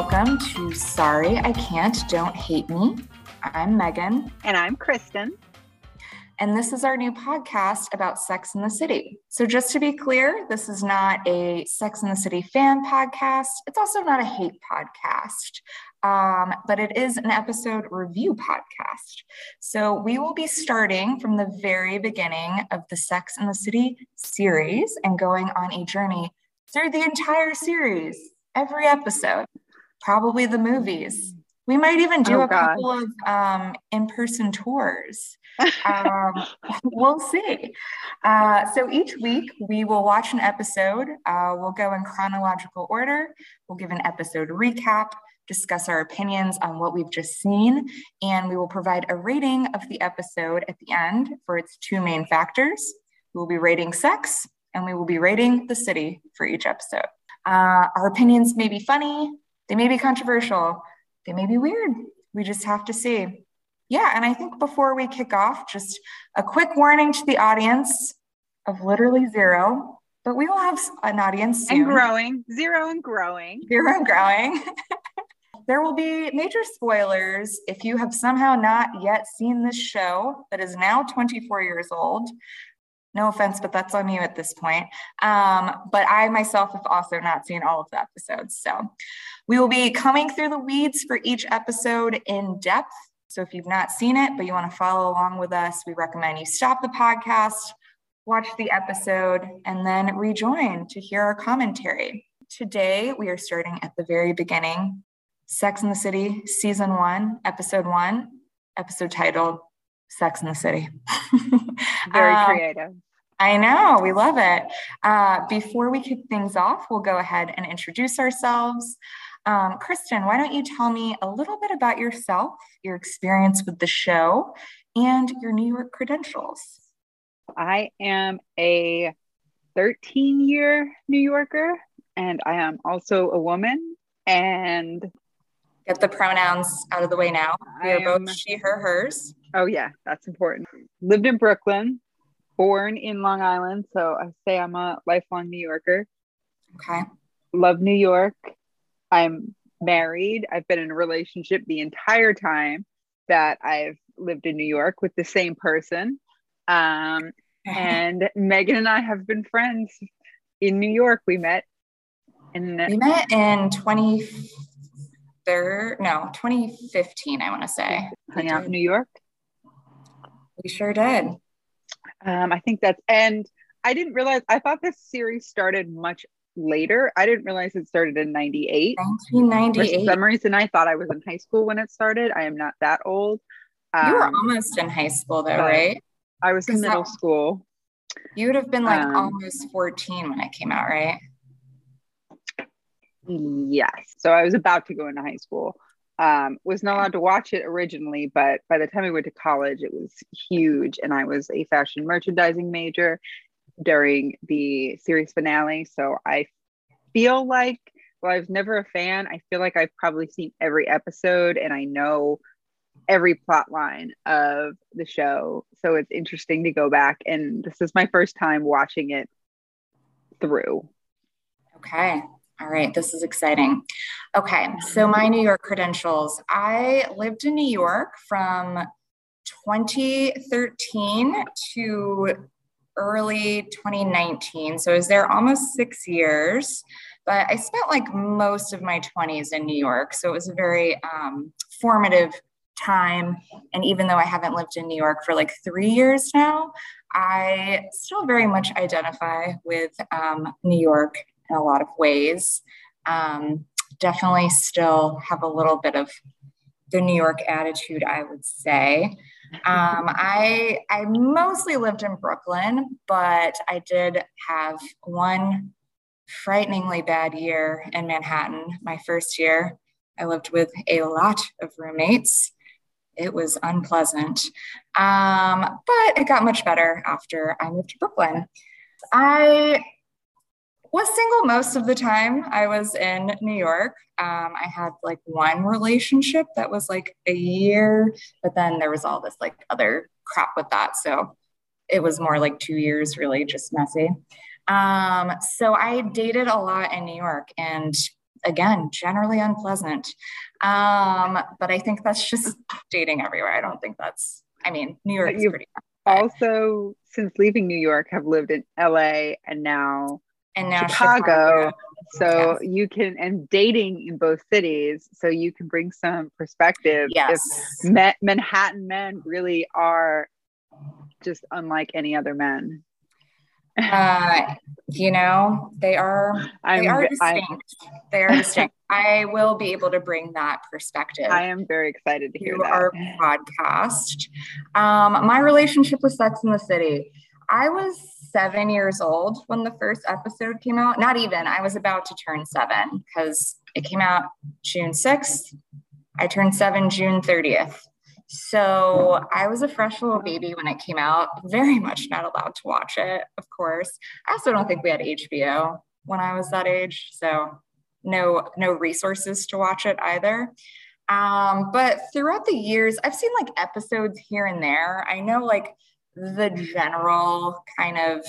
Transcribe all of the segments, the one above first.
welcome to Sorry I Can't, Don't Hate Me. I'm Meaghan. And I'm Kristin. And this is our new podcast about Sex and the City. So, just to be clear, this is not a Sex and the City fan podcast. It's also not a hate podcast, um, but it is an episode review podcast. So, we will be starting from the very beginning of the Sex and the City series and going on a journey through the entire series, every episode, probably the movies. We might even do oh, a couple of um, in person tours. Um, we'll see. Uh, so each week we will watch an episode. Uh, we'll go in chronological order. We'll give an episode recap, discuss our opinions on what we've just seen, and we will provide a rating of the episode at the end for its two main factors. We will be rating sex and we will be rating the city for each episode. Uh, our opinions may be funny, they may be controversial, they may be weird. We just have to see. Yeah, and I think before we kick off, just a quick warning to the audience of literally zero, but we will have an audience soon. And growing, zero and growing. Zero and growing. there will be major spoilers if you have somehow not yet seen this show that is now 24 years old no offense, but that's on you at this point. Um, but I myself have also not seen all of the episodes. So we will be coming through the weeds for each episode in depth. So if you've not seen it, but you want to follow along with us, we recommend you stop the podcast, watch the episode, and then rejoin to hear our commentary. Today, we are starting at the very beginning Sex and the City, Season One, Episode One, episode titled Sex and the City. Very um, creative. I know, we love it. Uh, before we kick things off, we'll go ahead and introduce ourselves. Um, Kristin, why don't you tell me a little bit about yourself, your experience with the show, and your New York credentials? I am a 13 year New Yorker, and I am also a woman. And get the pronouns out of the way now. We are both she, her, hers. Oh, yeah, that's important. Lived in Brooklyn, born in Long Island. So I say I'm a lifelong New Yorker. Okay. Love New York. I'm married. I've been in a relationship the entire time that I've lived in New York with the same person. Um, and Meaghan and I have been friends in New York. We met in we met in 20 no 2015 i want to say hung out in new york we sure did. Um, I think that's, and I didn't realize, I thought this series started much later. I didn't realize it started in 98. 1998. For some reason, I thought I was in high school when it started. I am not that old. Um, you were um, almost in high school, though, right? I was in middle that, school. You would have been like um, almost 14 when it came out, right? Yes. So I was about to go into high school. Um, was not allowed to watch it originally, but by the time I went to college, it was huge. And I was a fashion merchandising major during the series finale. So I feel like, well, I was never a fan. I feel like I've probably seen every episode and I know every plot line of the show. So it's interesting to go back. And this is my first time watching it through. Okay. All right, this is exciting. Okay, so my New York credentials. I lived in New York from 2013 to early 2019. So I was there almost six years, but I spent like most of my 20s in New York. So it was a very um, formative time. And even though I haven't lived in New York for like three years now, I still very much identify with um, New York in a lot of ways. Um, definitely still have a little bit of the New York attitude, I would say. Um, I I mostly lived in Brooklyn, but I did have one frighteningly bad year in Manhattan. My first year, I lived with a lot of roommates. It was unpleasant, um, but it got much better after I moved to Brooklyn. I was single most of the time I was in New York. Um, I had like one relationship that was like a year, but then there was all this like other crap with that. So it was more like two years, really just messy. Um, so I dated a lot in New York and again, generally unpleasant. Um, but I think that's just dating everywhere. I don't think that's, I mean, New York is pretty. Also, since leaving New York, have lived in LA and now and now Chicago. Chicago. So yes. you can, and dating in both cities, so you can bring some perspective. Yes. If Manhattan men really are just unlike any other men. Uh, you know, they are I'm, they are distinct. I'm, they are distinct. I will be able to bring that perspective. I am very excited to hear to that. our podcast. Um, my relationship with Sex and the City. I was seven years old when the first episode came out. Not even. I was about to turn seven because it came out June sixth. I turned seven June thirtieth. So I was a fresh little baby when it came out, very much not allowed to watch it, of course. I also don't think we had HBO when I was that age. So no, no resources to watch it either. Um, but throughout the years, I've seen like episodes here and there. I know like the general kind of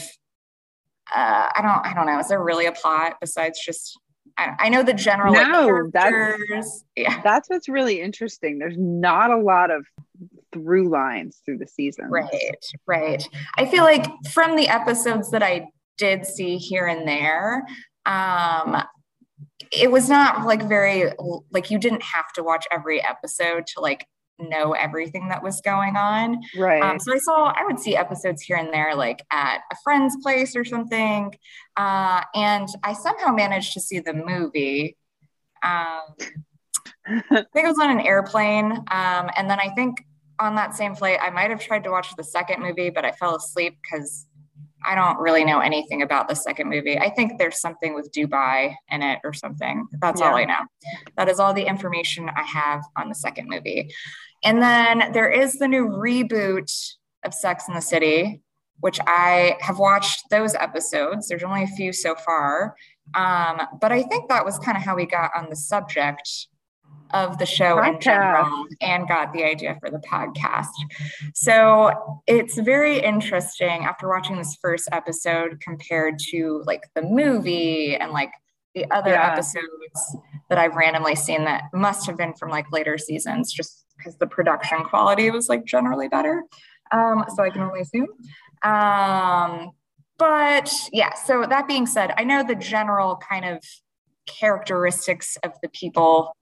uh, I don't I don't know. Is there really a plot besides just I, I know the general no, like, that's, yeah. that's what's really interesting. There's not a lot of through lines through the season. Right, right. I feel like from the episodes that I did see here and there, um, it was not like very like you didn't have to watch every episode to like know everything that was going on. Right. Um, so I saw, I would see episodes here and there, like at a friend's place or something. Uh, and I somehow managed to see the movie. Um, I think it was on an airplane. Um, and then I think on that same flight, I might have tried to watch the second movie, but I fell asleep because I don't really know anything about the second movie. I think there's something with Dubai in it or something. That's yeah. all I know. That is all the information I have on the second movie. And then there is the new reboot of Sex and the City, which I have watched those episodes. There's only a few so far. Um, but I think that was kind of how we got on the subject of the show podcast. in general and got the idea for the podcast. So it's very interesting after watching this first episode compared to like the movie and like the other yeah. episodes that I've randomly seen that must have been from like later seasons, just because the production quality was like generally better. Um, so I can only assume. Um, but yeah, so that being said, I know the general kind of characteristics of the people.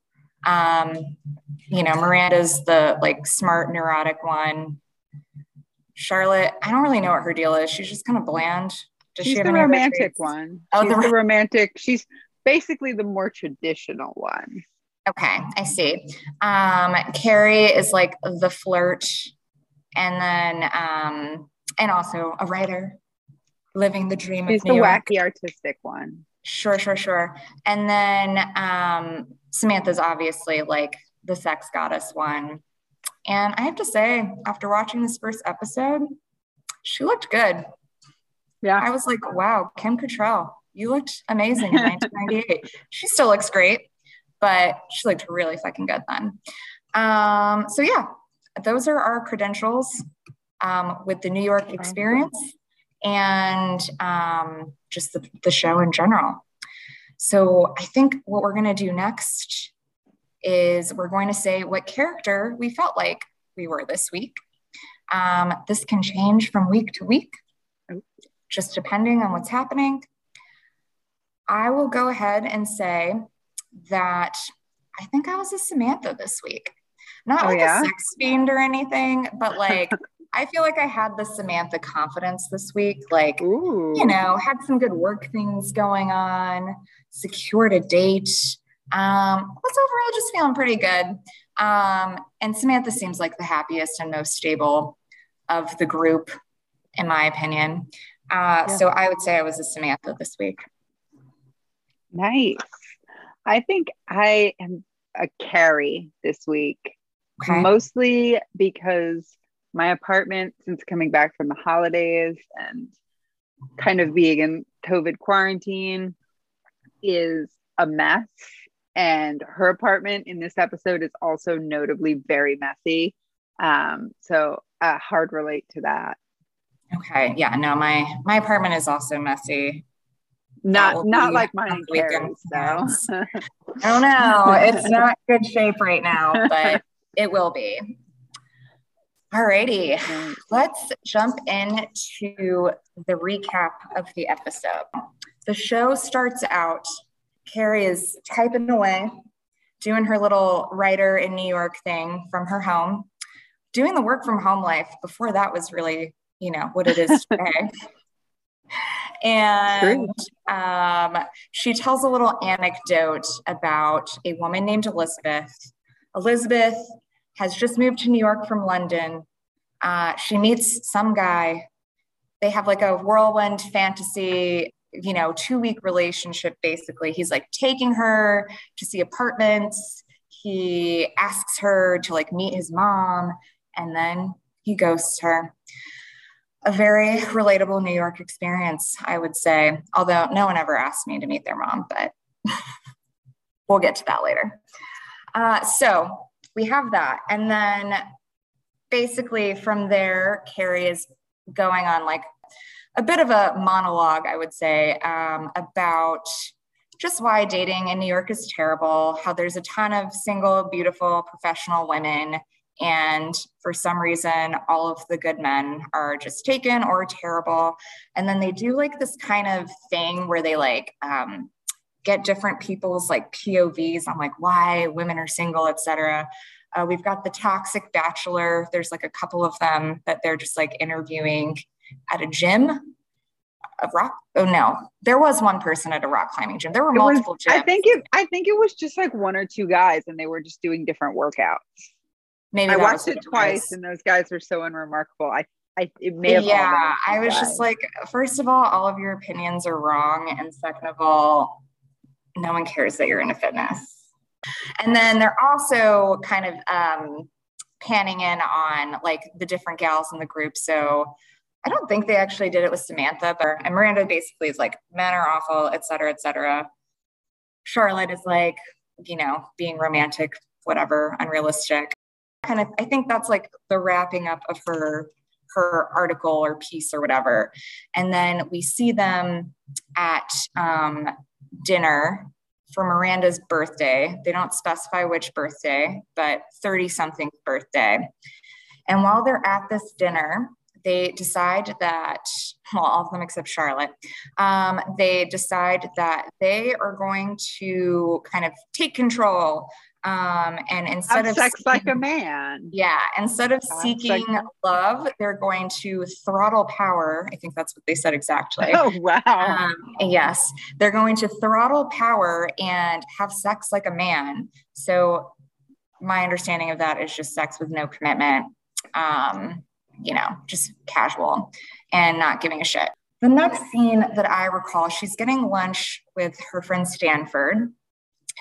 Um, you know, Miranda's the like smart, neurotic one. Charlotte, I don't really know what her deal is. She's just kind of bland. Does she's she the romantic one. Oh, she's the, the romantic. She's basically the more traditional one. Okay, I see. Um, Carrie is like the flirt, and then um, and also a writer, living the dream She's the York. wacky artistic one. Sure, sure, sure. And then um, Samantha's obviously like the sex goddess one. And I have to say, after watching this first episode, she looked good. Yeah. I was like, wow, Kim Cattrall, you looked amazing in 1998. she still looks great but she looked really fucking good then. Um, so yeah, those are our credentials um, with the New York experience and um, just the, the show in general. So I think what we're going to do next is we're going to say what character we felt like we were this week. Um, this can change from week to week, just depending on what's happening. I will go ahead and say that I think I was a Samantha this week. Not oh, like yeah? a sex fiend or anything, but like I feel like I had the Samantha confidence this week. Like, Ooh. you know, had some good work things going on, secured a date. Um, was overall just feeling pretty good. Um, and Samantha seems like the happiest and most stable of the group, in my opinion. Uh, yeah. So I would say I was a Samantha this week. Nice. I think I am a Carrie this week, okay. mostly because my apartment, since coming back from the holidays and kind of being in COVID quarantine, is a mess. And her apartment in this episode is also notably very messy. Um, so uh, hard relate to that. Okay. Yeah. No, my my apartment is also messy not not like mine though. I don't know. It's not good shape right now, but it will be. Alrighty, let's jump into the recap of the episode. The show starts out, Carrie is typing away, doing her little writer in New York thing from her home, doing the work from home life before that was really, you know, what it is today. and um, she tells a little anecdote about a woman named Elizabeth. Elizabeth has just moved to New York from London. Uh, she meets some guy. They have like a whirlwind fantasy, you know, two week relationship basically. He's like taking her to see apartments. He asks her to like meet his mom, and then he ghosts her a very relatable New York experience, I would say. Although no one ever asked me to meet their mom, but we'll get to that later. Uh, so we have that. And then basically from there, Carrie is going on like a bit of a monologue, I would say, um, about just why dating in New York is terrible, how there's a ton of single, beautiful, professional women and for some reason, all of the good men are just taken or terrible. And then they do like this kind of thing where they like um, get different people's like POVs on like why women are single, etc. Uh, we've got the toxic bachelor. There's like a couple of them that they're just like interviewing at a gym. A rock? Oh no, there was one person at a rock climbing gym. There were multiple was, gyms. I think it. I think it was just like one or two guys, and they were just doing different workouts. Maybe I watched it twice, and those guys were so unremarkable. I, I it may have. Yeah, I was guys. just like, first of all, all of your opinions are wrong, and second of all, no one cares that you're into fitness. And then they're also kind of um, panning in on like the different gals in the group. So I don't think they actually did it with Samantha, but and Miranda basically is like, men are awful, et cetera, et cetera. Charlotte is like, you know, being romantic, whatever, unrealistic kind of i think that's like the wrapping up of her her article or piece or whatever. And then we see them at um, dinner for miranda's birthday. They don't specify which birthday but 30 something birthday. And while they're at this dinner they decide that well all of them except charlotte um, they decide that they are going to kind of take control um, and instead Have of sex seeking, like a man, yeah, instead of Have seeking sex. love, they're going to throttle power. I think that's what they said exactly. Oh wow! Um, yes, they're going to throttle power and have sex like a man. So my understanding of that is just sex with no commitment. Um, you know, just casual and not giving a shit. The next scene that I recall, she's getting lunch with her friend Stanford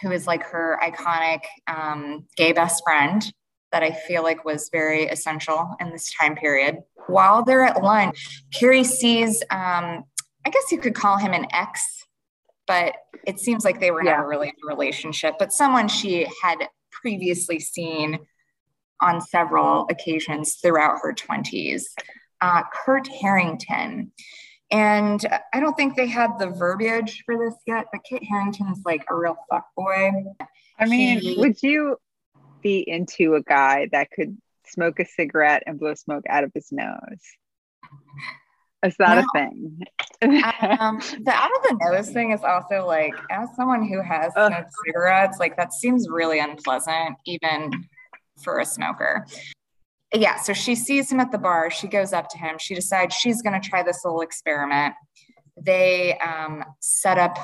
who is like her iconic um, gay best friend that I feel like was very essential in this time period. While they're at lunch, Carrie sees, um, I guess you could call him an ex, but it seems like they were yeah. never really in a relationship, but someone she had previously seen on several occasions throughout her 20s, uh, Kurt Harrington. And I don't think they had the verbiage for this yet, but Kurt Harrington's like a real fuck boy. I mean, would you be into a guy that could smoke a cigarette and blow smoke out of his nose? Is that no. a thing? um, the out of the nose thing is also like, as someone who has smoked cigarettes, like that seems really unpleasant, even for a smoker yeah, so she sees him at the bar. She goes up to him. She decides she's going to try this little experiment. They um, set up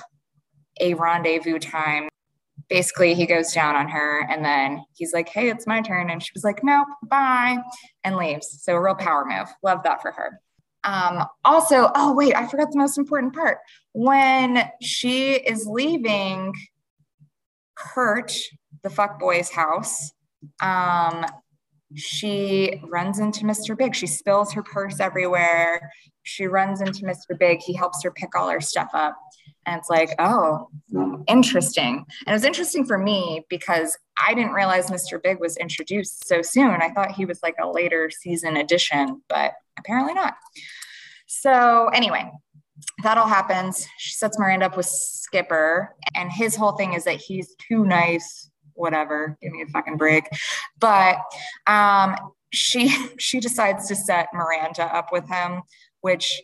a rendezvous time. Basically, he goes down on her and then he's like, Hey, it's my turn. And she was like, Nope, bye, and leaves. So, a real power move. Love that for her. Um, also, oh, wait, I forgot the most important part. When she is leaving Kurt, the fuck boy's house, um, she runs into Mr. Big. She spills her purse everywhere. She runs into Mr. Big. He helps her pick all her stuff up. And it's like, oh, interesting. And it was interesting for me because I didn't realize Mr. Big was introduced so soon. I thought he was like a later season addition, but apparently not. So, anyway, that all happens. She sets Miranda up with Skipper, and his whole thing is that he's too nice. Whatever, give me a fucking break. But um, she she decides to set Miranda up with him, which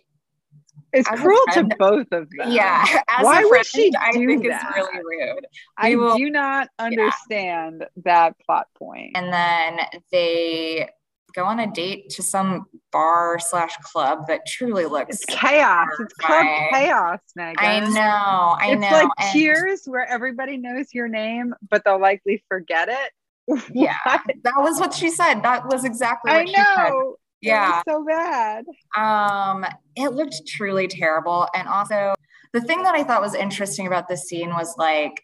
it's cruel friend, to both of them. Yeah. Why friend, would she do I think that? it's really rude. We I will, do not understand yeah. that plot point. And then they go on a date to some bar slash club that truly looks it's chaos. It's club chaos, Meaghan. I know. I it's know. It's like and Cheers, where everybody knows your name, but they'll likely forget it. Yeah, that was what she said. That was exactly what I know. Yeah, so bad. Um, it looked truly terrible, and also the thing that I thought was interesting about this scene was like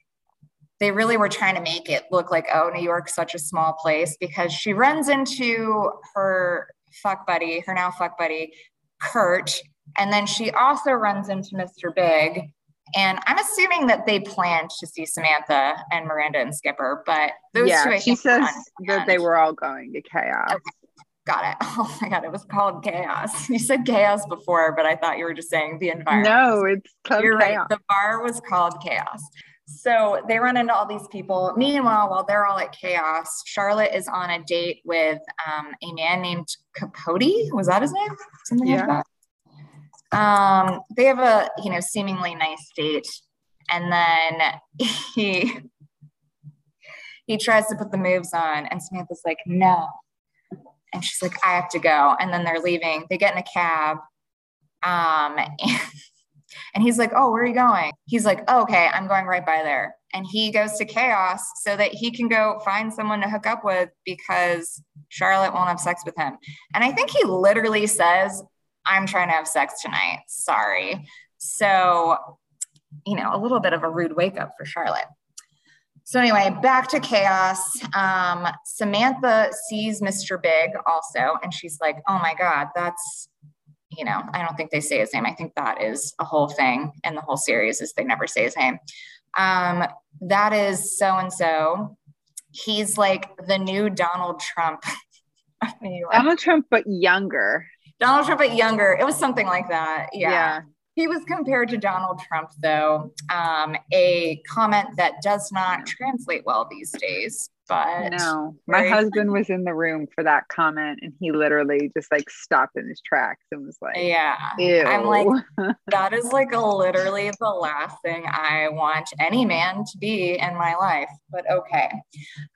they really were trying to make it look like, oh, New York's such a small place because she runs into her fuck buddy, her now fuck buddy, Kurt. And then she also runs into Mr. Big. And I'm assuming that they planned to see Samantha and Miranda and Skipper, but those yeah, two, I she says that they were all going to chaos. Okay. Got it. Oh my God, it was called chaos. You said chaos before, but I thought you were just saying the environment. No, it's called You're chaos. right. The bar was called chaos. So they run into all these people. Meanwhile, while they're all at chaos, Charlotte is on a date with um, a man named Capote. Was that his name? Something yeah. like that. Um, they have a you know seemingly nice date, and then he he tries to put the moves on, and Samantha's like, "No," and she's like, "I have to go." And then they're leaving. They get in a cab. Um, and and he's like, Oh, where are you going? He's like, oh, Okay, I'm going right by there. And he goes to chaos so that he can go find someone to hook up with because Charlotte won't have sex with him. And I think he literally says, I'm trying to have sex tonight. Sorry. So, you know, a little bit of a rude wake up for Charlotte. So anyway, back to chaos. Um, Samantha sees Mr. Big also, and she's like, "Oh my God, that's you know, I don't think they say his name. I think that is a whole thing in the whole series is they never say his name. Um, that is so and so. He's like the new Donald Trump. Donald Trump, but younger. Donald Trump, but younger. It was something like that. Yeah. yeah. He was compared to Donald Trump, though, um, a comment that does not translate well these days but no my husband was in the room for that comment and he literally just like stopped in his tracks and was like yeah Ew. i'm like that is like literally the last thing i want any man to be in my life but okay.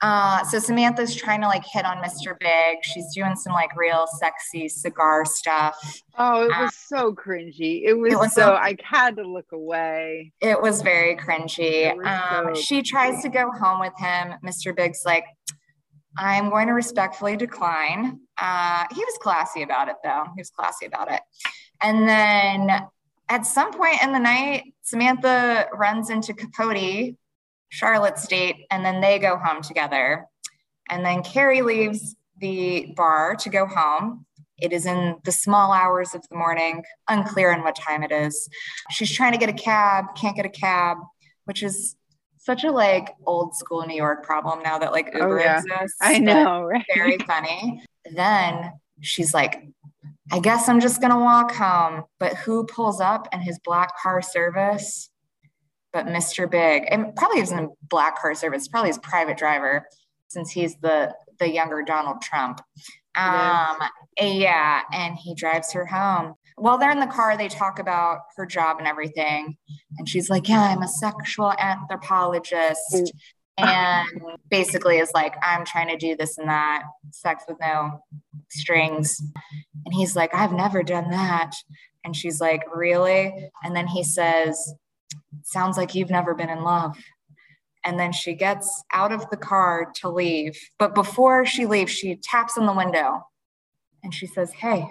Uh, so samantha's trying to like hit on mr big. She's doing some like real sexy cigar stuff oh it um, was so cringy it was, it was so, so i had to look away it was very cringy was um, so she tries to go home with him mr big's like, I'm going to respectfully decline. Uh, he was classy about it, though. He was classy about it. And then at some point in the night, Samantha runs into Capote, Charlotte's date, and then they go home together. And then Carrie leaves the bar to go home. It is in the small hours of the morning, unclear in what time it is. She's trying to get a cab, can't get a cab, which is such a like old school New York problem now that like oh, Uber oh, yeah. exists. I know, right? Very funny. Then she's like, I guess I'm just gonna walk home. But who pulls up in his black car service? But Mr. Big, and probably isn't a black car service, probably his private driver, since he's the the younger Donald Trump. Um, yeah, and he drives her home while they're in the car, they talk about her job and everything. And she's like, Yeah, I'm a sexual anthropologist. And basically is like, I'm trying to do this and that, sex with no strings. And he's like, I've never done that. And she's like, Really? And then he says, Sounds like you've never been in love. And then she gets out of the car to leave. But before she leaves, she taps on the window and she says, Hey,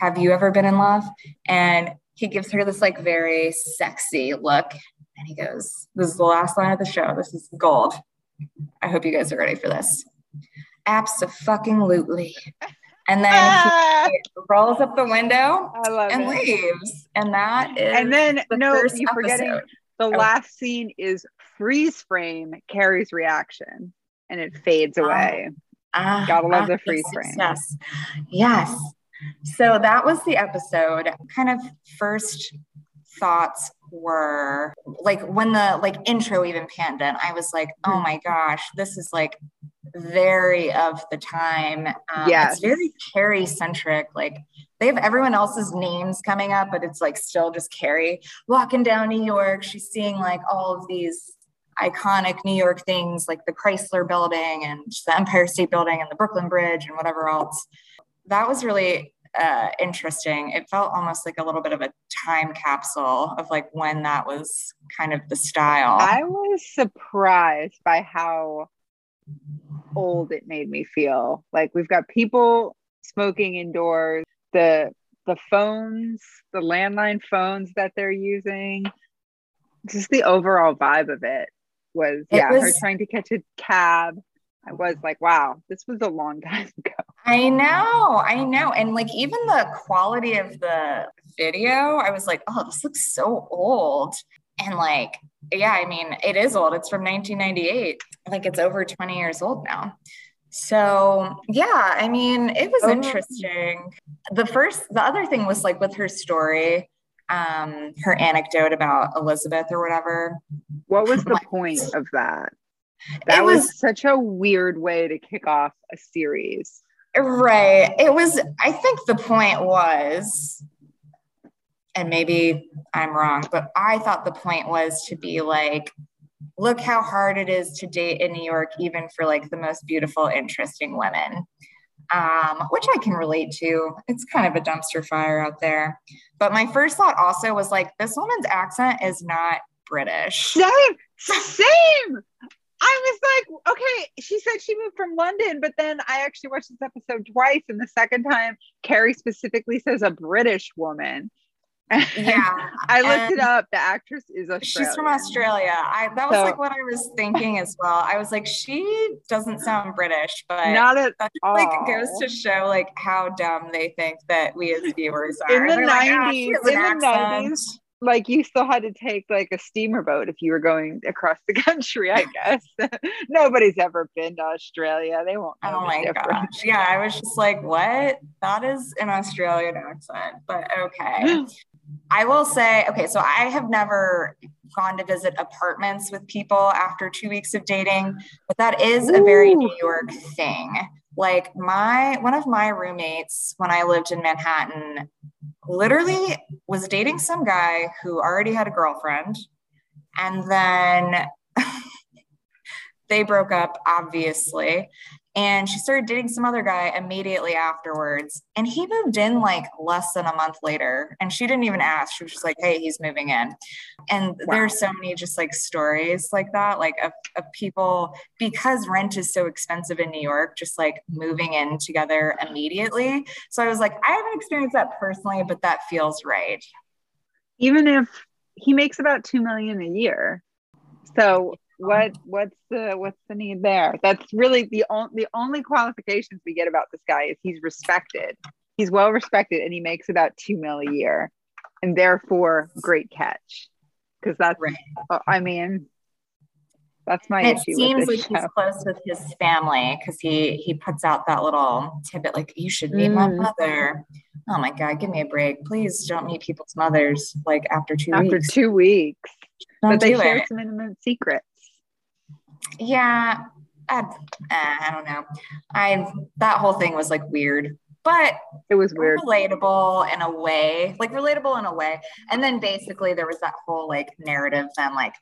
have you ever been in love? And he gives her this like very sexy look. And he goes, This is the last line of the show. This is gold. I hope you guys are ready for this. Absolutely. And then ah! he rolls up the window and it. leaves. And that is and then the no, you're forgetting the oh. last scene is freeze frame Carrie's reaction and it fades ah. away. Uh, Gotta love uh, the freeze frame. Yes. Yes. So that was the episode. Kind of first thoughts were like when the like intro even panned in, I was like, oh my gosh, this is like very of the time. Um, Yes. It's very Carrie centric. Like they have everyone else's names coming up, but it's like still just Carrie walking down New York. She's seeing like all of these iconic New York things like the Chrysler building and the Empire State Building and the Brooklyn Bridge and whatever else. That was really uh, interesting. It felt almost like a little bit of a time capsule of like when that was kind of the style. I was surprised by how old mm-hmm. it made me feel. Like we've got people smoking indoors, the the phones, the landline phones that they're using, just the overall vibe of it was It yeah, her was- trying to catch a cab. I was like, wow, this was a long time ago. I know, I know. And like even the quality of the video, I was like, oh, this looks so old. And like, yeah, I mean, it is old. It's from 1998. Like it's over 20 years old now. So yeah, I mean, it was Oh. interesting. The first, the other thing was like with her story, um, her anecdote about Elizabeth or whatever. What was the point of that? That It was, was- such a weird way to kick off a series. Right. It was, I think the point was, and maybe I'm wrong, but I thought the point was to be like, look how hard it is to date in New York, even for like the most beautiful, interesting women, um, which I can relate to. It's kind of a dumpster fire out there. But my first thought also was like, this woman's accent is not British. Same, same. I was like, okay, she said she moved from London, but then I actually watched this episode twice, and the second time, Carrie specifically says a British woman. Yeah. I looked it up. The actress is Australian. She's from Australia. I that was So- like what I was thinking as well. I was like, she doesn't sound British, but Not at that all. like goes to show like how dumb they think that we as viewers are. In the They're like, "Ah, she 90s, has an in the accent." 90s, like you still had to take like a steamer boat if you were going across the country. I guess nobody's ever been to Australia. They won't. Oh my difference. gosh. Yeah, I was just like, what? That is an Australian accent, but okay. I will say, okay, so I have never gone to visit apartments with people after two weeks of dating, but that is a very Ooh. New York thing. Like my one of my roommates when I lived in Manhattan literally was dating some guy who already had a girlfriend and then they broke up obviously and she started dating some other guy immediately afterwards. And he moved in like less than a month later and she didn't even ask. She was just like hey he's moving in. And Wow. there's so many just like stories like that like of, of people because rent is so expensive in new york just like moving in together immediately. So i was like i haven't experienced that personally but that feels right. Even if he makes about two million a year, so what? What's the what's the need there? That's really the only the only qualifications we get about this guy is he's respected. He's well respected, and he makes about two mil a year, and therefore great catch. Because that's, Right. uh, I mean, that's my And it issue seems like this he's close with his family because he he puts out that little tidbit like you should meet my Mm. mother. Oh my god, give me a break. Please don't meet people's mothers like after two After weeks. two weeks, Don't but they share it. some intimate secrets. Yeah, I, uh, I don't know. I that whole thing was like weird, but It was weird. relatable in a way, like relatable in a way. And then basically there was that whole like narrative then like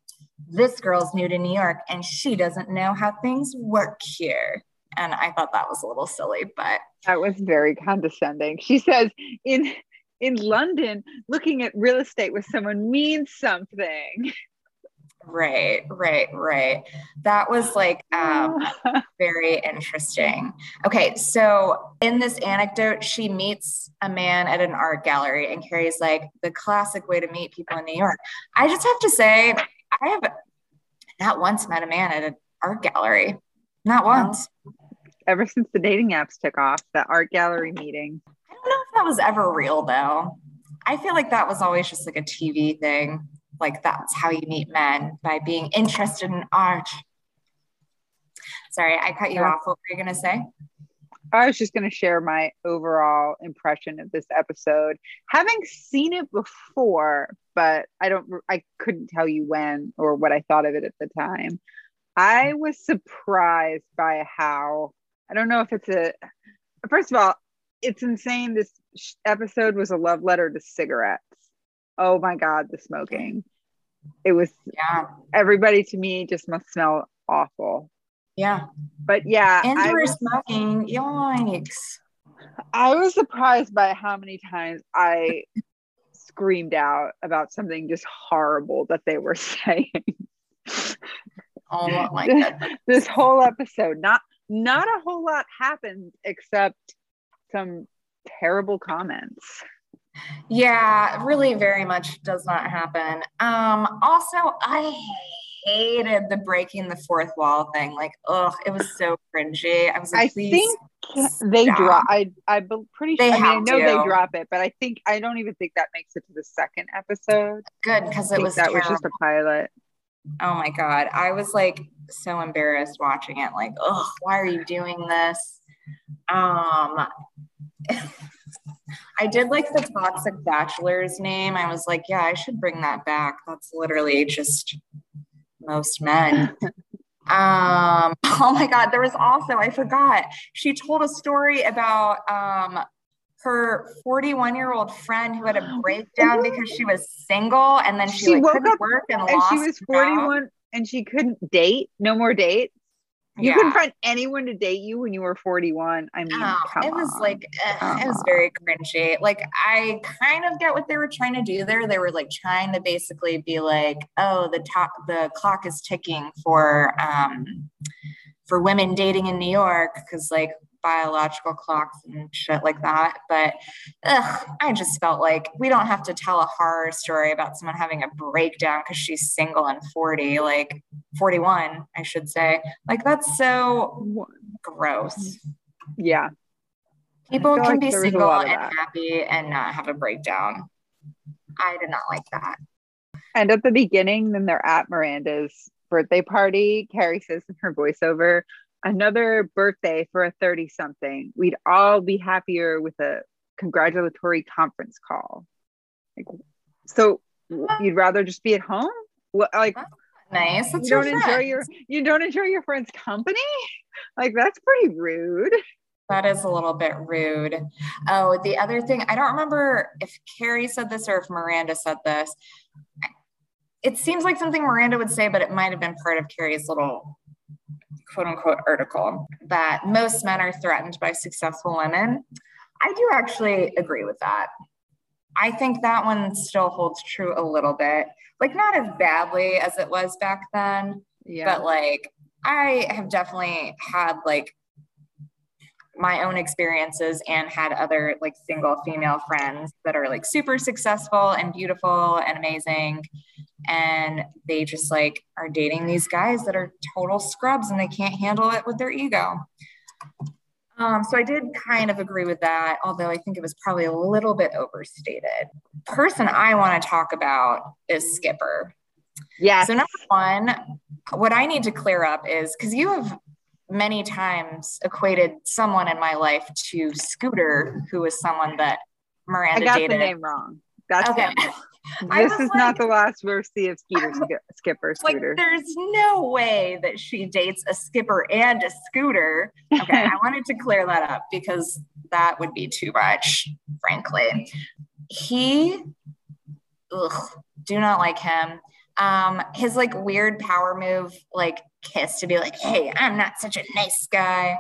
this girl's new to New York and she doesn't know how things work here. And I thought that was a little silly, but That was very condescending. She says in in London, looking at real estate with someone means something. right, right, right. That was like um very interesting. Okay, so in this anecdote, she meets a man at an art gallery, and Carrie's like, the classic way to meet people in New York. I just have to say, I have not once met a man at an art gallery. Not once. Ever since the dating apps took off, the art gallery meeting. I don't know if that was ever real, though. I feel like that was always just like a TV thing. Like that's how you meet men by being interested in art. Sorry, I cut you off. What were you going to say? I was just going to share my overall impression of this episode, having seen it before, but I don't, I couldn't tell you when or what I thought of it at the time. I was surprised by how, I don't know if it's a, first of all, it's insane. This episode was a love letter to cigarettes. Oh my God, the smoking. It was, Yeah. everybody to me just must smell awful. Yeah. But yeah, I Indoor was, smoking. Yikes. I was surprised by how many times I screamed out about something just horrible that they were saying. Oh my goodness. this whole episode, not not a whole lot happened except some terrible comments. Yeah, really very much does not happen. Um, also, I hated the breaking the fourth wall thing. Like, ugh, it was so cringy. I was like, I please. think they stop. drop. I I be pretty They sure. I mean, I know to. they drop it, but I think I don't even think that makes it to the second episode. good because it was that terrible. was just a pilot. oh my god. I was like so embarrassed watching it. Like, ugh, why are you doing this? Um I did like the toxic bachelor's name. I was like, yeah, I should bring that back. That's literally just most men. um, oh my god, there was also, I forgot, she told a story about um her 41 year old friend who had a breakdown because she was single and then she, She like woke couldn't up work and, And lost she was her job. 41 and she couldn't date. No more dates. You yeah. couldn't find anyone to date you when you were 41. I mean, Oh, it was on. like eh, it was very cringy. Like I kind of get what they were trying to do there. They were like trying to basically be like, oh, the top the clock is ticking for um for women dating in New York because like biological clocks and shit like that. But ugh, I just felt like we don't have to tell a horror story about someone having a breakdown because she's single and 40, like 41, I should say. Like that's so gross. yeah. People can like be there was a single and happy and not have a breakdown. I did not like that. And at the beginning, then they're at Miranda's birthday party. Carrie says in her voiceover, another birthday for a 30 something. We'd all be happier with a congratulatory conference call. Like, so you'd rather just be at home? What, like, ah, Nice. That's you don't enjoy your you don't enjoy your friend's company like that's pretty rude That is a little bit rude. Oh, the other thing, I don't remember if Carrie said this or if Miranda said this. It seems like something Miranda would say, but it might have been part of Carrie's little quote unquote article that most men are threatened by successful women. I do actually agree with that. I think that one still holds true a little bit, like not as badly as it was back then, yeah but like I have definitely had like my own experiences and had other like single female friends that are like super successful and beautiful and amazing and they just like are dating these guys that are total scrubs and they can't handle it with their ego um, so I did kind of agree with that, although I think it was probably a little bit overstated. Person I want to talk about is Skipper. Yeah. So number one, what I need to clear up is because you have many times equated someone in my life to Scooter, who was someone that Miranda i got dated. the name wrong that's Okay. this is like- not the last we'll see of skeeter Sk- skipper Like, scooter there's no way that she dates a skipper and a scooter. Okay, I wanted to clear that up because that would be too much, frankly. He, ugh, do not like him. Um, his like weird power move, like kiss to be like, hey, I'm not such a nice guy.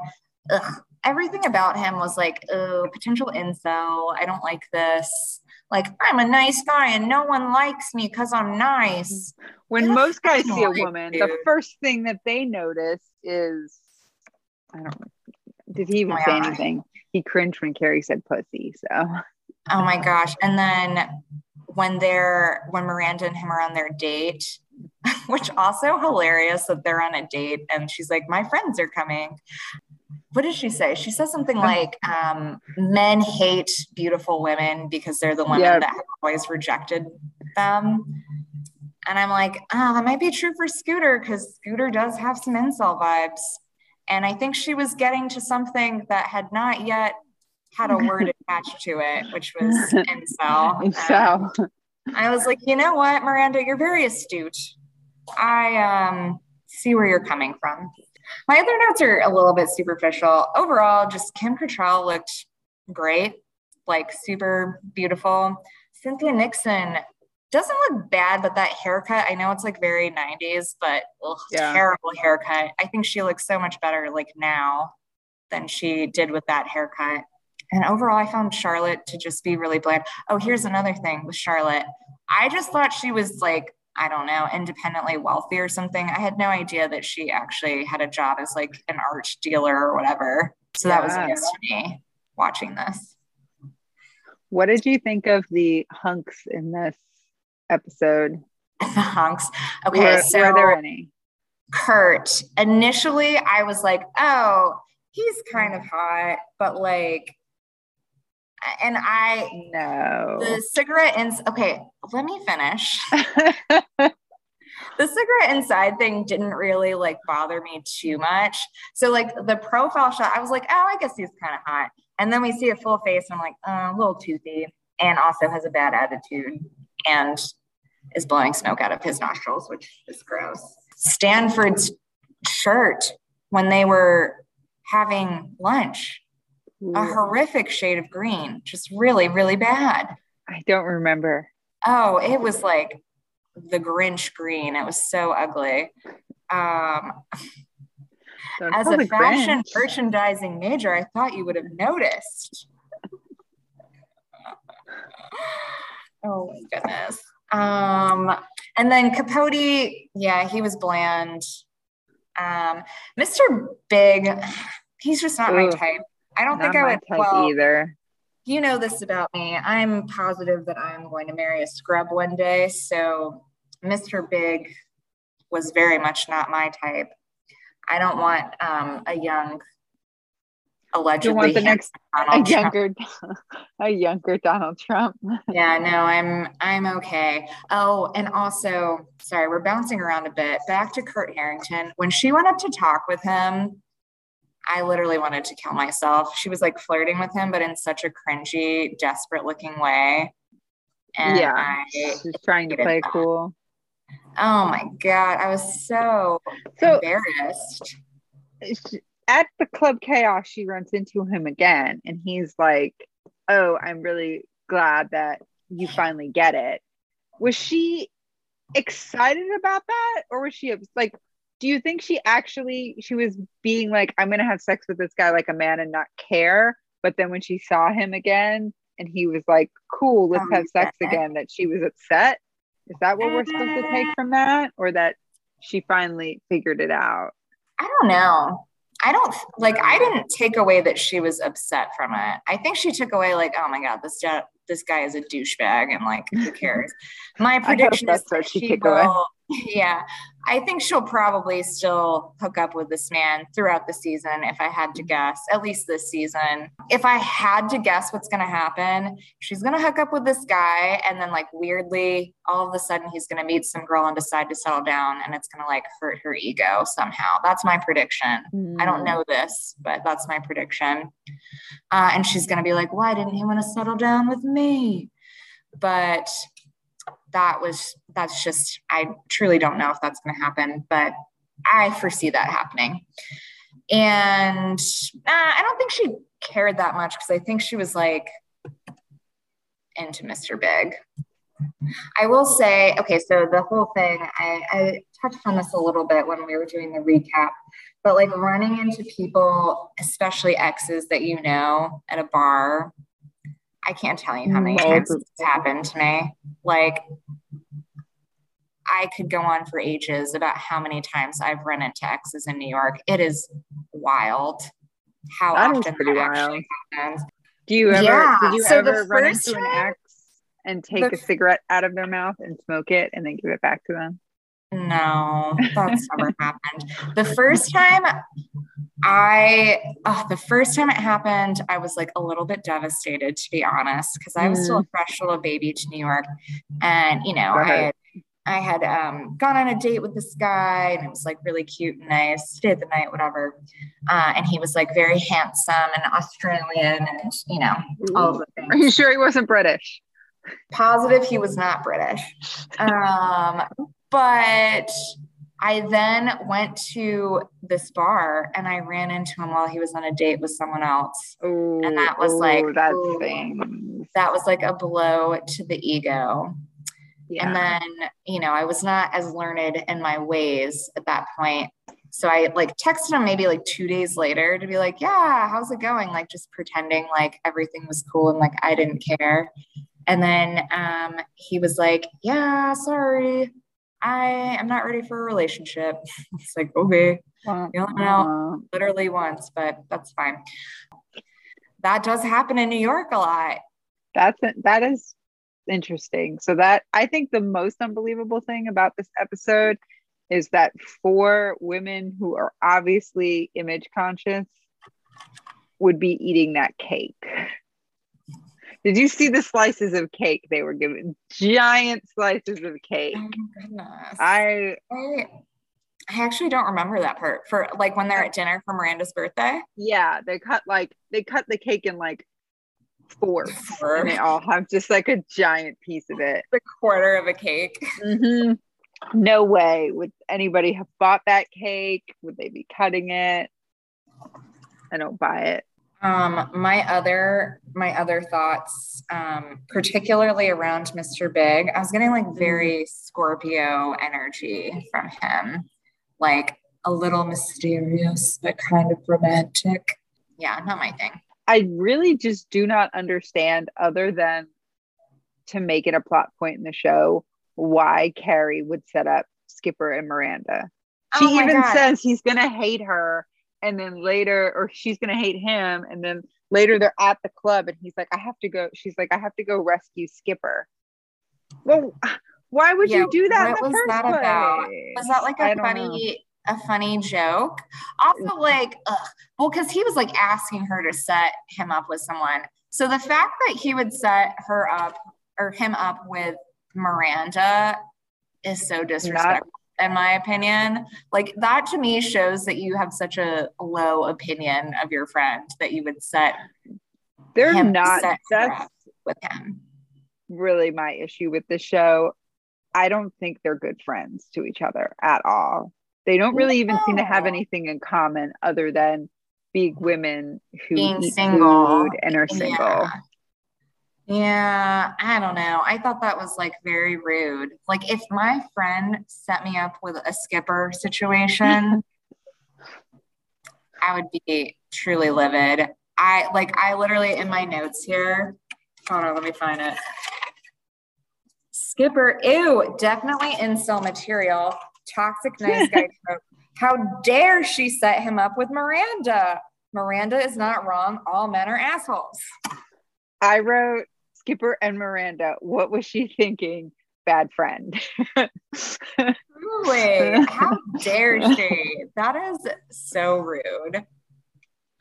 Ugh, everything about him was like, oh, potential incel. I don't like this. Like, I'm a nice guy and no one likes me because I'm nice. when Good most guys see a woman the first thing that they notice is i don't know did he even Oh say God. anything he cringed when carrie said pussy so Oh my gosh. And then when they're when Miranda and him are on their date, which also hilarious that they're on a date and she's like, My friends are coming. What did she say? She says something like, um, men hate beautiful women because they're the women Yeah. that have always rejected them. And I'm like, oh, that might be true for Scooter because Scooter does have some incel vibes. And I think she was getting to something that had not yet had a word attached to it, which was incel. Incel. I was like, you know what, Miranda, you're very astute. I um, see where you're coming from. My other notes are a little bit superficial. Overall, just Kim Cattrall looked great, like super beautiful. Cynthia Nixon doesn't look bad, but that haircut, I know it's like very 90s, but ugh, Yeah. terrible haircut. I think she looks so much better like now than she did with that haircut. And overall, I found Charlotte to just be really bland. Oh, here's another thing with Charlotte. I just thought she was like, I don't know, independently wealthy or something. I had no idea that she actually had a job as like an art dealer or whatever. So that was Yeah. news to me watching this. What did you think of the hunks in this episode? The hunks. Okay, were, so were there any? Kurt, initially I was like, oh, he's kind of hot, but like, and I, No. the cigarette ins, okay, let me finish. the cigarette inside thing didn't really like bother me too much. So like the profile shot, I was like, oh, I guess he's kind of hot. And then we see a full face, and I'm like, oh, a little toothy, and also has a bad attitude and is blowing smoke out of his nostrils, which is gross. Stanford's shirt when they were having lunch, a horrific shade of green, just really, really bad. I don't remember. Oh, it was like the Grinch green. It was so ugly. Um, Don't as a fashion Grinch. merchandising major, I thought you would have noticed. oh my goodness. Um, and then Capote, yeah, he was bland. Um, Mr. Big, he's just not my type. I don't Not think I would. Well, either. you know this about me. I'm positive that I'm going to marry a scrub one day. So Mr. Big was very much not my type. I don't want um, a young, allegedly want the A Donald Trump. younger, a younger Donald Trump. Yeah, no, I'm I'm okay. Oh, and also, sorry, we're bouncing around a bit. Back to Kurt Harrington. When she went up to talk with him, I literally wanted to kill myself. She was like flirting with him, but in such a cringy, desperate looking way. And Yeah. I, She's trying to play cool. oh my God, I was so So embarrassed. at the club chaos, she runs into him again, and he's like, "Oh, I'm really glad that you finally get it." Was she excited about that, or was she like? Do you think she actually she was being like, "I'm gonna have sex with this guy like a man and not care"? But then when she saw him again, and he was like, "Cool, let's Oh, have sex again," that she was upset. Is that what we're supposed to take uh, from that, or that she finally figured it out? I don't know. I don't like. I didn't take away that she was upset from it. I think she took away like, oh my god, this ja- this guy is a douchebag, and like, who cares? My prediction is that she she took away. will. Yeah, I think she'll probably still hook up with this man throughout the season. If I had to guess, at least this season. If I had to guess what's going to happen, she's going to hook up with this guy, and then like weirdly, all of a sudden, he's going to meet some girl and decide to settle down, and it's going to like hurt her ego somehow. That's my prediction. I Hmm. don't know this, but that's my prediction. Uh, and she's going to be like, why didn't he want to settle down with me? But that was, that's just, I truly don't know if that's going to happen, but I foresee that happening. And uh, I don't think she cared that much because I think she was like into Mr. Big. I will say, okay, so the whole thing, I, I touched on this a little bit when we were doing the recap, but like running into people, especially exes that you know at a bar, I can't tell you how many times it's happened to me. Like, I could go on for ages about how many times I've run into exes in New York. It is wild how That often that actually wild. happens. Do you ever Yeah, did you so ever run into an ex and take the- a cigarette out of their mouth and smoke it and then give it back to them? No, that's never happened. The first time I, oh, the first time it happened, I was like a little bit devastated, to be honest, because I was still a fresh little baby to New York. And, you know, I had I had um, gone on a date with this guy and it was like really cute and nice, stayed the night, whatever. Uh, and he was like very handsome and Australian and, you know, all of the things. Are you sure he wasn't British? Positive he was not British. Um, but I then went to this bar and I ran into him while he was on a date with someone else. Ooh, And that was like, ooh, that ooh. thing. That was like a blow to the ego. Yeah. And then, you know, I was not as learned in my ways at that point. So I like texted him maybe like two days later to be like, yeah, how's it going? Like just pretending like everything was cool and like I didn't care. And then um, he was like, yeah, sorry, I am not ready for a relationship. It's like, okay, you only know wah. literally once, but that's fine. That does happen in New York a lot. That's that is interesting. So that I think the most unbelievable thing about this episode is that four women who are obviously image conscious would be eating that cake. Did you see the slices of cake they were given? Giant slices of cake. Oh my goodness. I I, I actually don't remember that part for like when they're at dinner for Miranda's birthday. yeah, they cut like they cut the cake in like fourths, Four. and they all have just like a giant piece of it. The quarter of a cake. Mhm. No way would anybody have bought that cake. Would they be cutting it? I don't buy it. Um, my other my other thoughts, um, particularly around Mr. Big, I was getting like very Scorpio energy from him, like a little mysterious but kind of romantic. Yeah, not my thing. I really just do not understand, other than to make it a plot point in the show, why Carrie would set up Skipper and Miranda. She Oh even God. says he's gonna hate her, and then later, or she's gonna hate him, and then later they're at the club, and he's like, "I have to go." She's like, "I have to go rescue Skipper." Well, why would Yeah, you do that? what the was that about? Was that like a don't know. funny a funny joke? Also, mm. like, ugh, well, because he was like asking her to set him up with someone. So the fact that he would set her up or him up with Miranda is so disrespectful, in my opinion. Like that to me shows that you have such a low opinion of your friend that you would set They're him not. set That's with him. really my issue with the show. I don't think they're good friends to each other at all. They don't really even seem to have anything in common other than being women who Being eat single. food and are single. Yeah. Yeah, I don't know. I thought that was like very rude. Like if my friend set me up with a skipper situation, I would be truly livid. I like I literally in my notes here. Hold on, let me find it. Skipper, ew, definitely incel material. Toxic nice guy trope. How dare she set him up with Miranda? Miranda is not wrong. All men are assholes. I wrote Skipper and Miranda. What was she thinking? Bad friend. Truly, how dare she? That is so rude.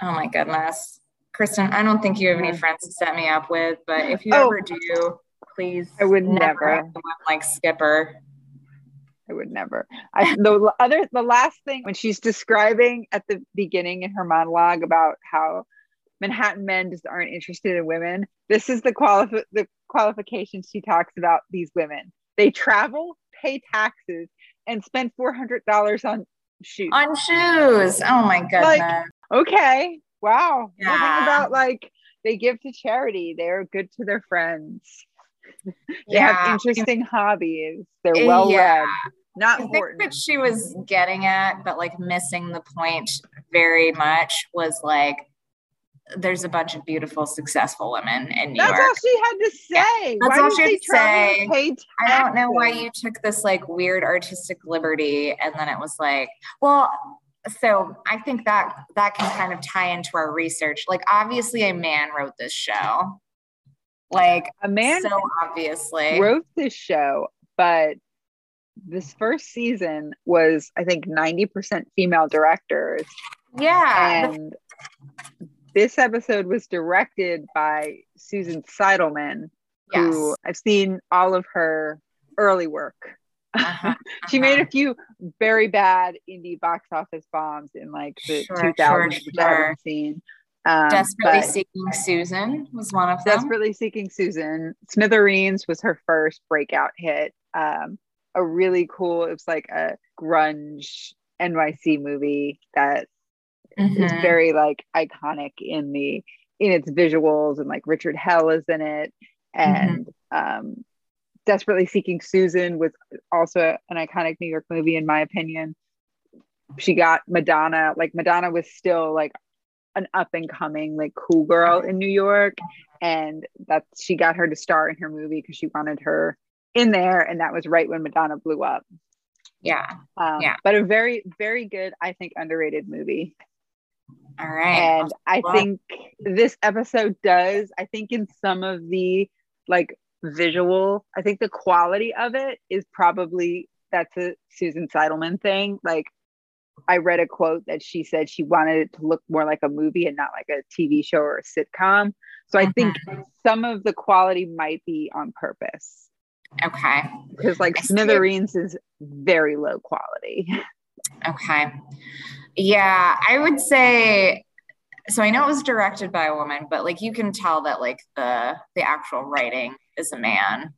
Oh my goodness. Kristin, I don't think you have any friends to set me up with, but if you Oh. ever do, please I would never never. like Skipper. I would never. I, the other, the last thing when she's describing at the beginning in her monologue about how Manhattan men just aren't interested in women. This is the qualif- the qualifications she talks about these women. They travel, pay taxes, and spend four hundred dollars on shoes. On shoes. Oh my goodness. Like, okay, wow. Yeah. Nothing about like they give to charity. They're good to their friends. They yeah. have interesting hobbies. They're well read. yeah. Not I think Horton. that she was getting at, but like missing the point very much was like there's a bunch of beautiful, successful women in New That's York. all she had to say. That's Why all she had to say. pay I don't know why you took this like weird artistic liberty and then it was like, well, so I think that that can kind of tie into our research. Like obviously a man wrote this show. Like A man so obviously. wrote this show, but this first season was, I think, 90% female directors. yeah. And this episode was directed by Susan Seidelman, who. I've seen all of her early work. Uh-huh, she uh-huh. made a few very bad indie box office bombs in like the sure, 2000s, sure, which sure. I haven't seen. Um, Desperately Seeking Susan was one of them. Desperately Seeking Susan. Smithereens was her first breakout hit. Um, a really cool, it was like a grunge NYC movie that mm-hmm. is very like iconic in the in its visuals and like Richard Hell is in it. And mm-hmm. um, Desperately Seeking Susan was also an iconic New York movie, in my opinion. She got Madonna, like Madonna was still like an up and coming like cool girl in New York and that she got her to star in her movie because she wanted her in there and that was right when Madonna blew up. Yeah. Um, yeah. But a very very good I think underrated movie. All right. And I well, think this episode does I think in some of the like visual I think the quality of it is probably that's a Susan Seidelman thing like I read a quote that she said she wanted it to look more like a movie and not like a TV show or a sitcom. So I think mm-hmm. some of the quality might be on purpose. Okay. Because like I Smithereens is very low quality. Okay. Yeah, I would say so I know it was directed by a woman, but like you can tell that like the the actual writing is a man.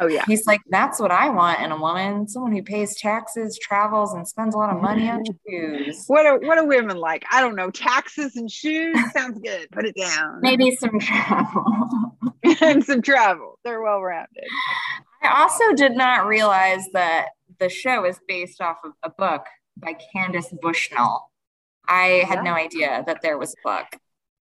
Oh yeah. He's like, that's what I want in a woman, someone who pays taxes, travels, and spends a lot of money on shoes. What are what are women like? I don't know. Taxes and shoes sounds good. Put it down. Maybe some travel. and some travel. They're well rounded. I also did not realize that the show is based off of a book by Candace Bushnell. I had yeah. no idea that there was a book.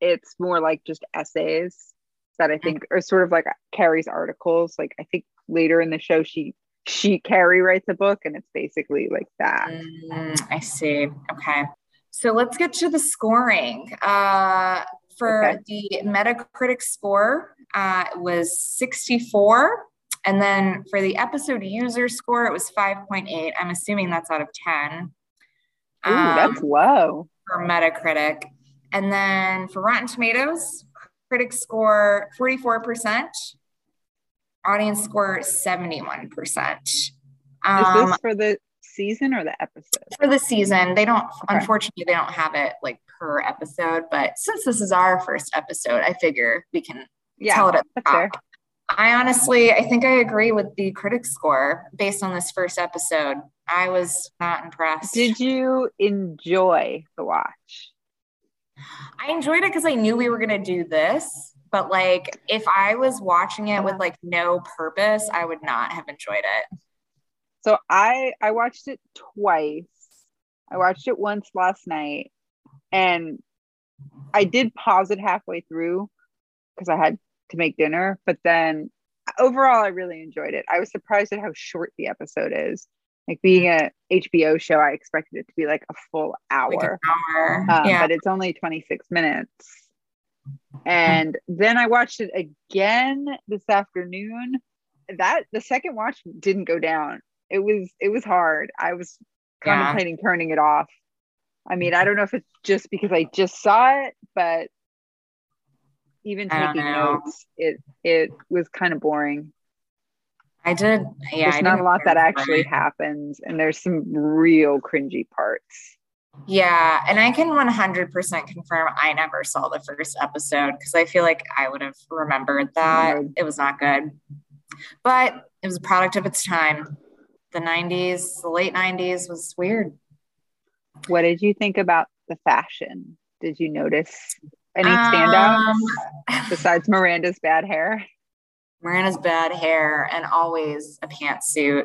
It's more like just essays that I think are sort of like Carrie's articles. Like I think later in the show she she Carrie writes a book and it's basically like that. Mm, I see. Okay. So let's get to the scoring. Uh, for okay. the Metacritic score, uh, it was 64. And then for the episode user score, it was 5.8. I'm assuming that's out of 10. Ooh, um, that's low. For Metacritic. And then for Rotten Tomatoes, critics score 44%, audience score 71%. Um, Is this for the season or the episode? For the season. They don't, okay. unfortunately, they don't have it like per episode, but since this is our first episode, I figure we can yeah, tell it at the top. Fair. I honestly, I think I agree with the critic score based on this first episode. I was not impressed. Did you enjoy the watch? I enjoyed it because I knew we were going to do this. But like, if I was watching it with like no purpose, I would not have enjoyed it. So I I watched it twice. I watched it once last night, and I did pause it halfway through because I had to make dinner. But then overall, I really enjoyed it. I was surprised at how short the episode is. Like being a HBO show, I expected it to be like a full hour. Like hour. Um, yeah. But it's only 26 minutes. And then I watched it again this afternoon. That the second watch didn't go down. It was it was hard. I was contemplating yeah. turning it off. I mean, I don't know if it's just because I just saw it, but even taking notes, it it was kind of boring. I did. Yeah, there's not a lot that actually happens, and there's some real cringy parts. Yeah, and I can 100% confirm I never saw the first episode because I feel like I would have remembered that it was not good. But it was a product of its time. The 90s, the late 90s was weird. What did you think about the fashion? Did you notice any standouts um, besides Miranda's bad hair? Miranda's bad hair and always a pantsuit.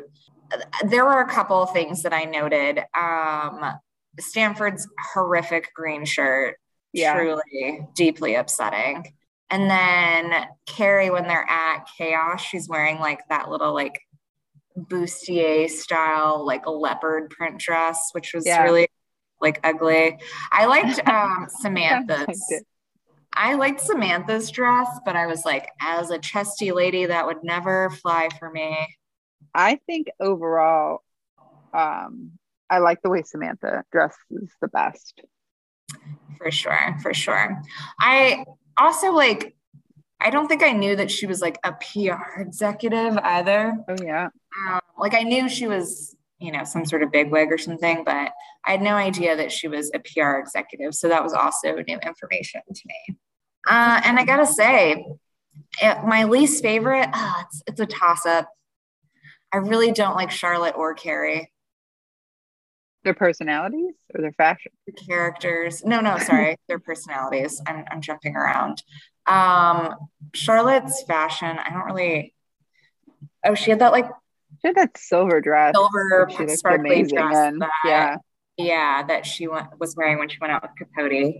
There were a couple of things that I noted. Um, Stanford's horrific green shirt, yeah. truly deeply upsetting. And then Carrie, when they're at Chaos, she's wearing like that little like bustier style, like a leopard print dress, which was yeah. really like ugly. I liked um, Samantha's. I liked Samantha's dress, but I was like, as a chesty lady, that would never fly for me. I think overall, um, I like the way Samantha dresses the best. For sure, for sure. I also like I don't think I knew that she was like a PR executive either. Oh yeah. Um, like I knew she was, you know, some sort of bigwig or something, but I had no idea that she was a PR executive. So that was also new information to me. Uh, and I gotta say, it, my least favorite, uh, it's, it's a toss up. I really don't like Charlotte or Carrie. Their personalities or their fashion? The characters. No, no, sorry. their personalities. I'm, I'm jumping around. Um, Charlotte's fashion, I don't really. Oh, she had that like. She had that silver dress. Silver sparkly dress. That, yeah. Yeah, that she went, was wearing when she went out with Capote.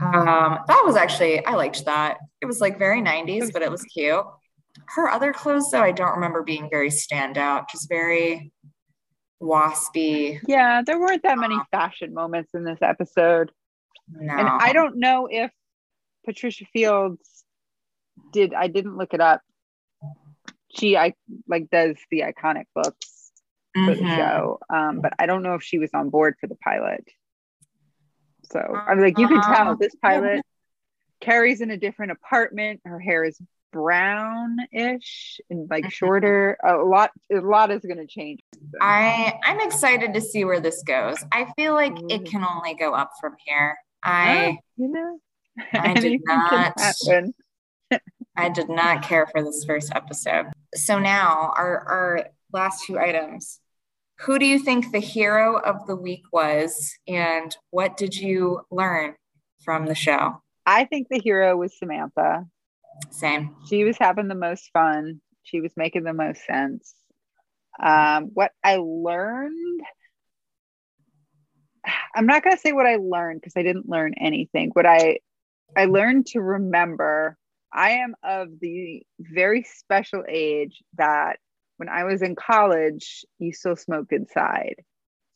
Um, that was actually I liked that. It was like very 90s, but it was cute. Her other clothes, though, I don't remember being very standout. Just very waspy. Yeah, there weren't that many fashion moments in this episode. No. And I don't know if Patricia Fields did I didn't look it up. She I like does the iconic books for mm-hmm. the show. Um, but I don't know if she was on board for the pilot. So I'm like, you can tell uh-huh. this pilot Carrie's in a different apartment. Her hair is brownish and like mm-hmm. shorter. A lot, a lot is going to change. I I'm excited to see where this goes. I feel like it mm-hmm. can only go up from here. I you know I did not. I did not care for this first episode. So now our our last two items. Who do you think the hero of the week was, and what did you learn from the show? I think the hero was Samantha. Same. She was having the most fun. She was making the most sense. Um, what I learned, I'm not going to say what I learned because I didn't learn anything. What I I learned to remember. I am of the very special age that when I was in college, you still smoked inside.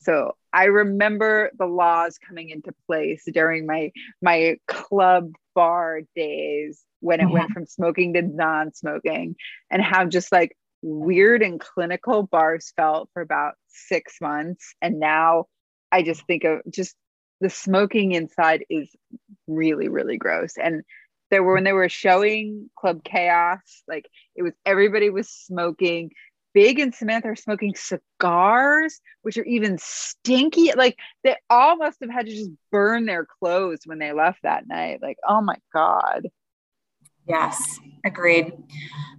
So I remember the laws coming into place during my my club bar days when it went mm-hmm. from smoking to non-smoking and how just like weird and clinical bars felt for about six months. And now I just think of just the smoking inside is really, really gross. And there were when they were showing Club Chaos, like it was everybody was smoking. Big and Samantha are smoking cigars, which are even stinky. Like they all must have had to just burn their clothes when they left that night. Like, oh my God. Yes, agreed.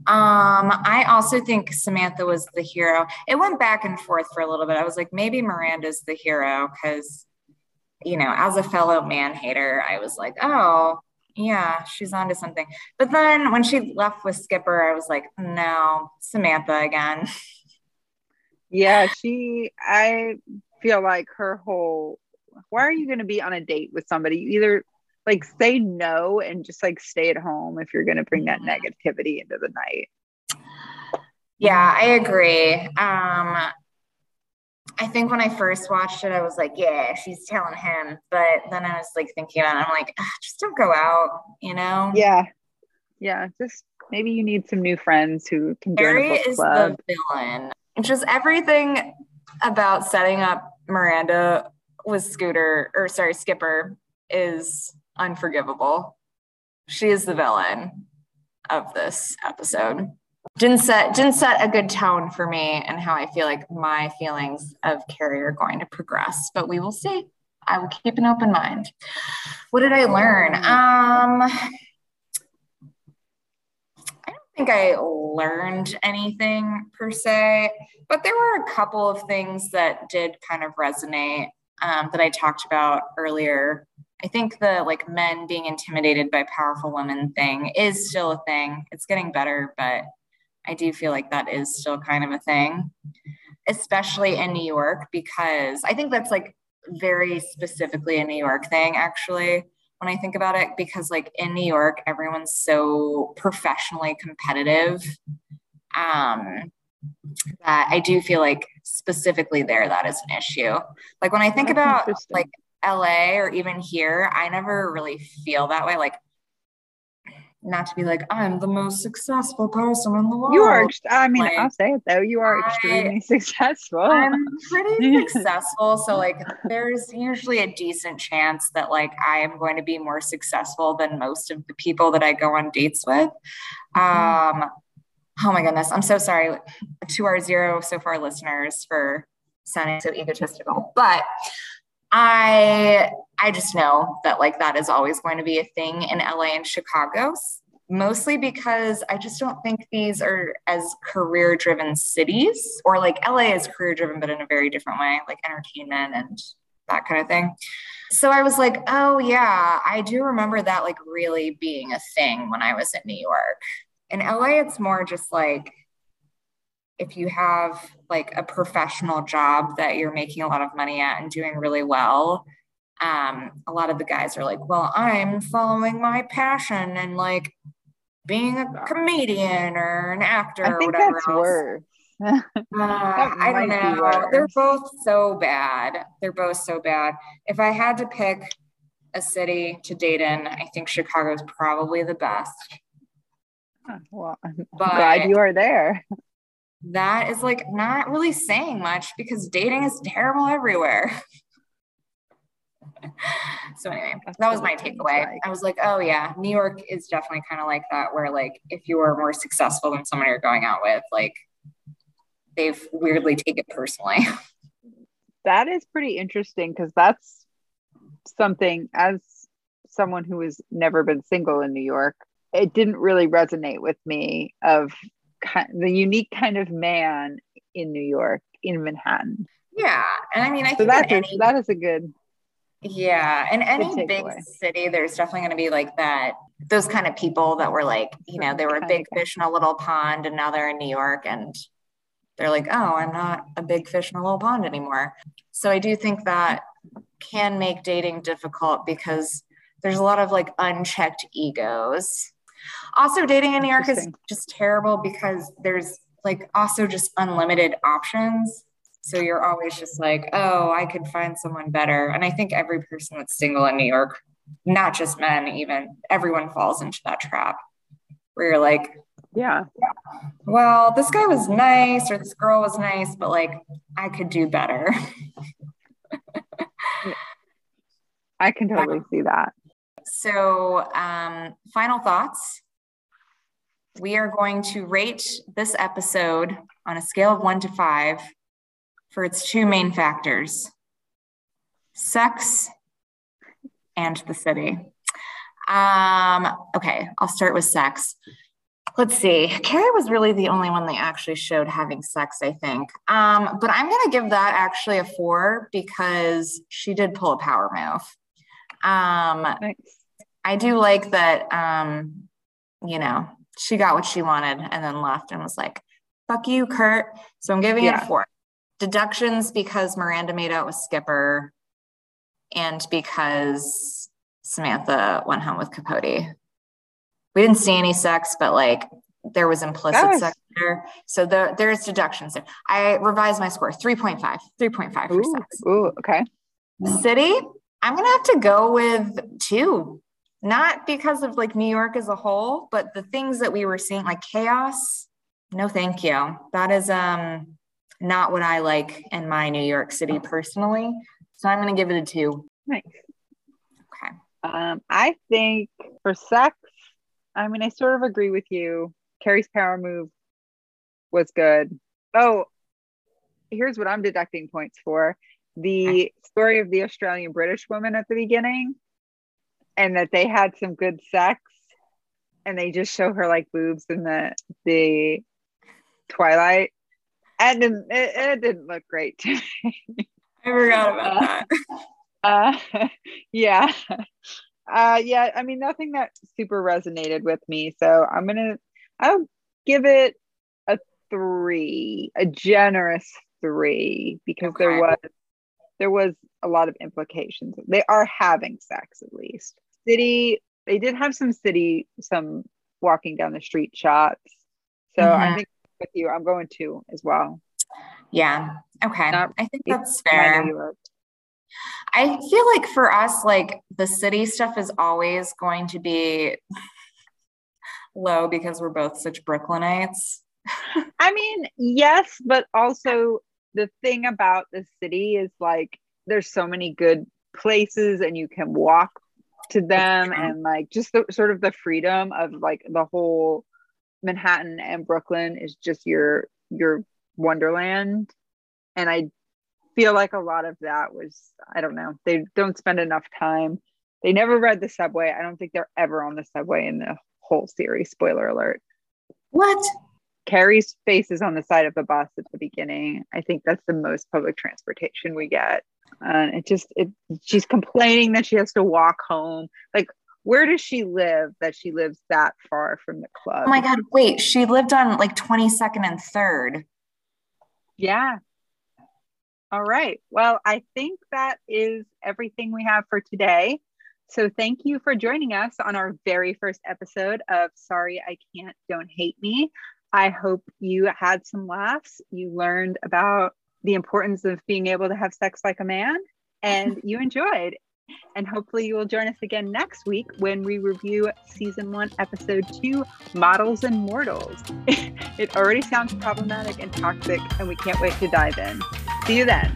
Um, I also think Samantha was the hero. It went back and forth for a little bit. I was like, maybe Miranda's the hero because, you know, as a fellow man hater, I was like, oh, yeah, she's onto something. But then when she left with Skipper, I was like, no, Samantha again. Yeah, she, I feel like her whole, why are you going to be on a date with somebody? You either like say no and just like stay at home if you're going to bring that mm-hmm. negativity into the night yeah i agree um i think when i first watched it i was like yeah she's telling him but then i was like thinking about it i'm like ah, just don't go out you know yeah yeah just maybe you need some new friends who can join Harry a book is club. the villain just everything about setting up miranda with scooter or sorry skipper is unforgivable. She is the villain of this episode. Didn't set didn't set a good tone for me and how I feel like my feelings of Carrie are going to progress, but we will see. I will keep an open mind. What did I learn? Um, I don't think I learned anything per se, but there were a couple of things that did kind of resonate um, that I talked about earlier I think the like men being intimidated by powerful women thing is still a thing. It's getting better, but I do feel like that is still kind of a thing, especially in New York, because I think that's like very specifically a New York thing, actually, when I think about it, because like in New York, everyone's so professionally competitive. Um, that I do feel like specifically there that is an issue. Like when I think That's about like LA or even here, I never really feel that way. Like not to be like I'm the most successful person in the world. You are. I mean, Like, I'll say it though. You are I- extremely successful. I'm pretty successful. So like there's usually a decent chance that like I am going to be more successful than most of the people that I go on dates with. Um oh my goodness. I'm so sorry to our zero so far listeners for sounding so egotistical. But I I just know that like that is always going to be a thing in LA and Chicago mostly because I just don't think these are as career driven cities or like LA is career driven, but in a very different way, like entertainment and that kind of thing. So I was like, oh, yeah, I do remember that like really being a thing when I was in New York. In LA, it's more just like if you have like a professional job that you're making a lot of money at and doing really well. Um, a lot of the guys are like, well, I'm following my passion and like being a comedian or an actor I or think whatever that's else. worse. Uh, I don't know. They're both so bad. They're both so bad. If I had to pick a city to date in, I think Chicago's probably the best. Well, I'm But glad you are there. That is like not really saying much because dating is terrible everywhere. so anyway, that was my takeaway. I was like, oh yeah, New York is definitely kind of like that, where like if you are more successful than someone you're going out with, like they've weirdly take it personally. That is pretty interesting because that's something as someone who has never been single in New York, it didn't really resonate with me of the unique kind of man in New York, in Manhattan. yeah, and I mean, I So think that is any that is a good Yeah, in any big takeaway. city, there's definitely going to be like that. Those kind of people that were like, you know, they were a big fish in a little pond, and now they're in New York, and they're like, oh, I'm not a big fish in a little pond anymore. So I do think that can make dating difficult because there's a lot of like unchecked egos. Also, dating in New York is just terrible because there's like also just unlimited options. So you're always just like, oh, I could find someone better. And I think every person that's single in New York, not just men, even everyone falls into that trap where you're like, yeah. well, this guy was nice or this girl was nice, but like I could do better. I can totally see that. So, um, final thoughts. We are going to rate this episode on a scale of one to five for its two main factors sex and the city. Um, okay, I'll start with sex. Let's see. Carrie was really the only one that actually showed having sex, I think. Um, but I'm going to give that actually a four because she did pull a power move. Um, Nice. I do like that, um, you know, she got what she wanted and then left and was like, fuck you, Kurt. So I'm giving it Yeah. a four. Deductions because Miranda made out with Skipper and because Samantha went home with Capote. We didn't see any sex, but like there was implicit was- sex there. So there, there's deductions there. I revised my score 3.5, 3.5 for Ooh, sex. ooh, okay. City, I'm gonna have to go with two. Not because of like New York as a whole, but the things that we were seeing, like chaos. No, thank you. That is um not what I like in my New York City personally. So I'm gonna give it a two. Nice. Okay. Um, I think for sex, I mean, I sort of agree with you. Carrie's power move was good. Oh, here's what I'm deducting points for the story of the Australian British woman at the beginning, and that they had some good sex, and they just show her like boobs in the the twilight. And it, it didn't look great to me. I forgot about that. Uh, yeah. Uh, yeah, I mean, nothing that super resonated with me. So I'm gonna, I'll give it a three, a generous three, because there was, there was a lot of implications. They are having sex at least. City, they did have some city, some walking down the street shots. So I Mhm. think with you, I'm going to as well. Yeah. Okay. Not- I think that's fair. I feel like for us, like the city stuff is always going to be low because we're both such Brooklynites? I mean, yes, but also the thing about the city is like there's so many good places and you can walk to them and like just the sort of the freedom of like the whole Manhattan and Brooklyn is just your your wonderland. And I feel like a lot of that was I don't know they don't spend enough time. They never read the subway. I don't think they're ever on the subway in the whole series spoiler alert. What Carrie's face is on the side of the bus at the beginning. I think that's the most public transportation we get. And it just it she's complaining that she has to walk home. Like where does she live that she lives that far from the club? Oh my god, wait, she lived on like 22nd and 3rd. Yeah. All right. Well, I think that is everything we have for today. So thank you for joining us on our very first episode of Sorry I Can't Don't Hate Me. I hope you had some laughs. You learned about the importance of being able to have sex like a man and you enjoyed. And hopefully, you will join us again next week when we review season one, episode two Models and Mortals. it already sounds problematic and toxic, and we can't wait to dive in. See you then.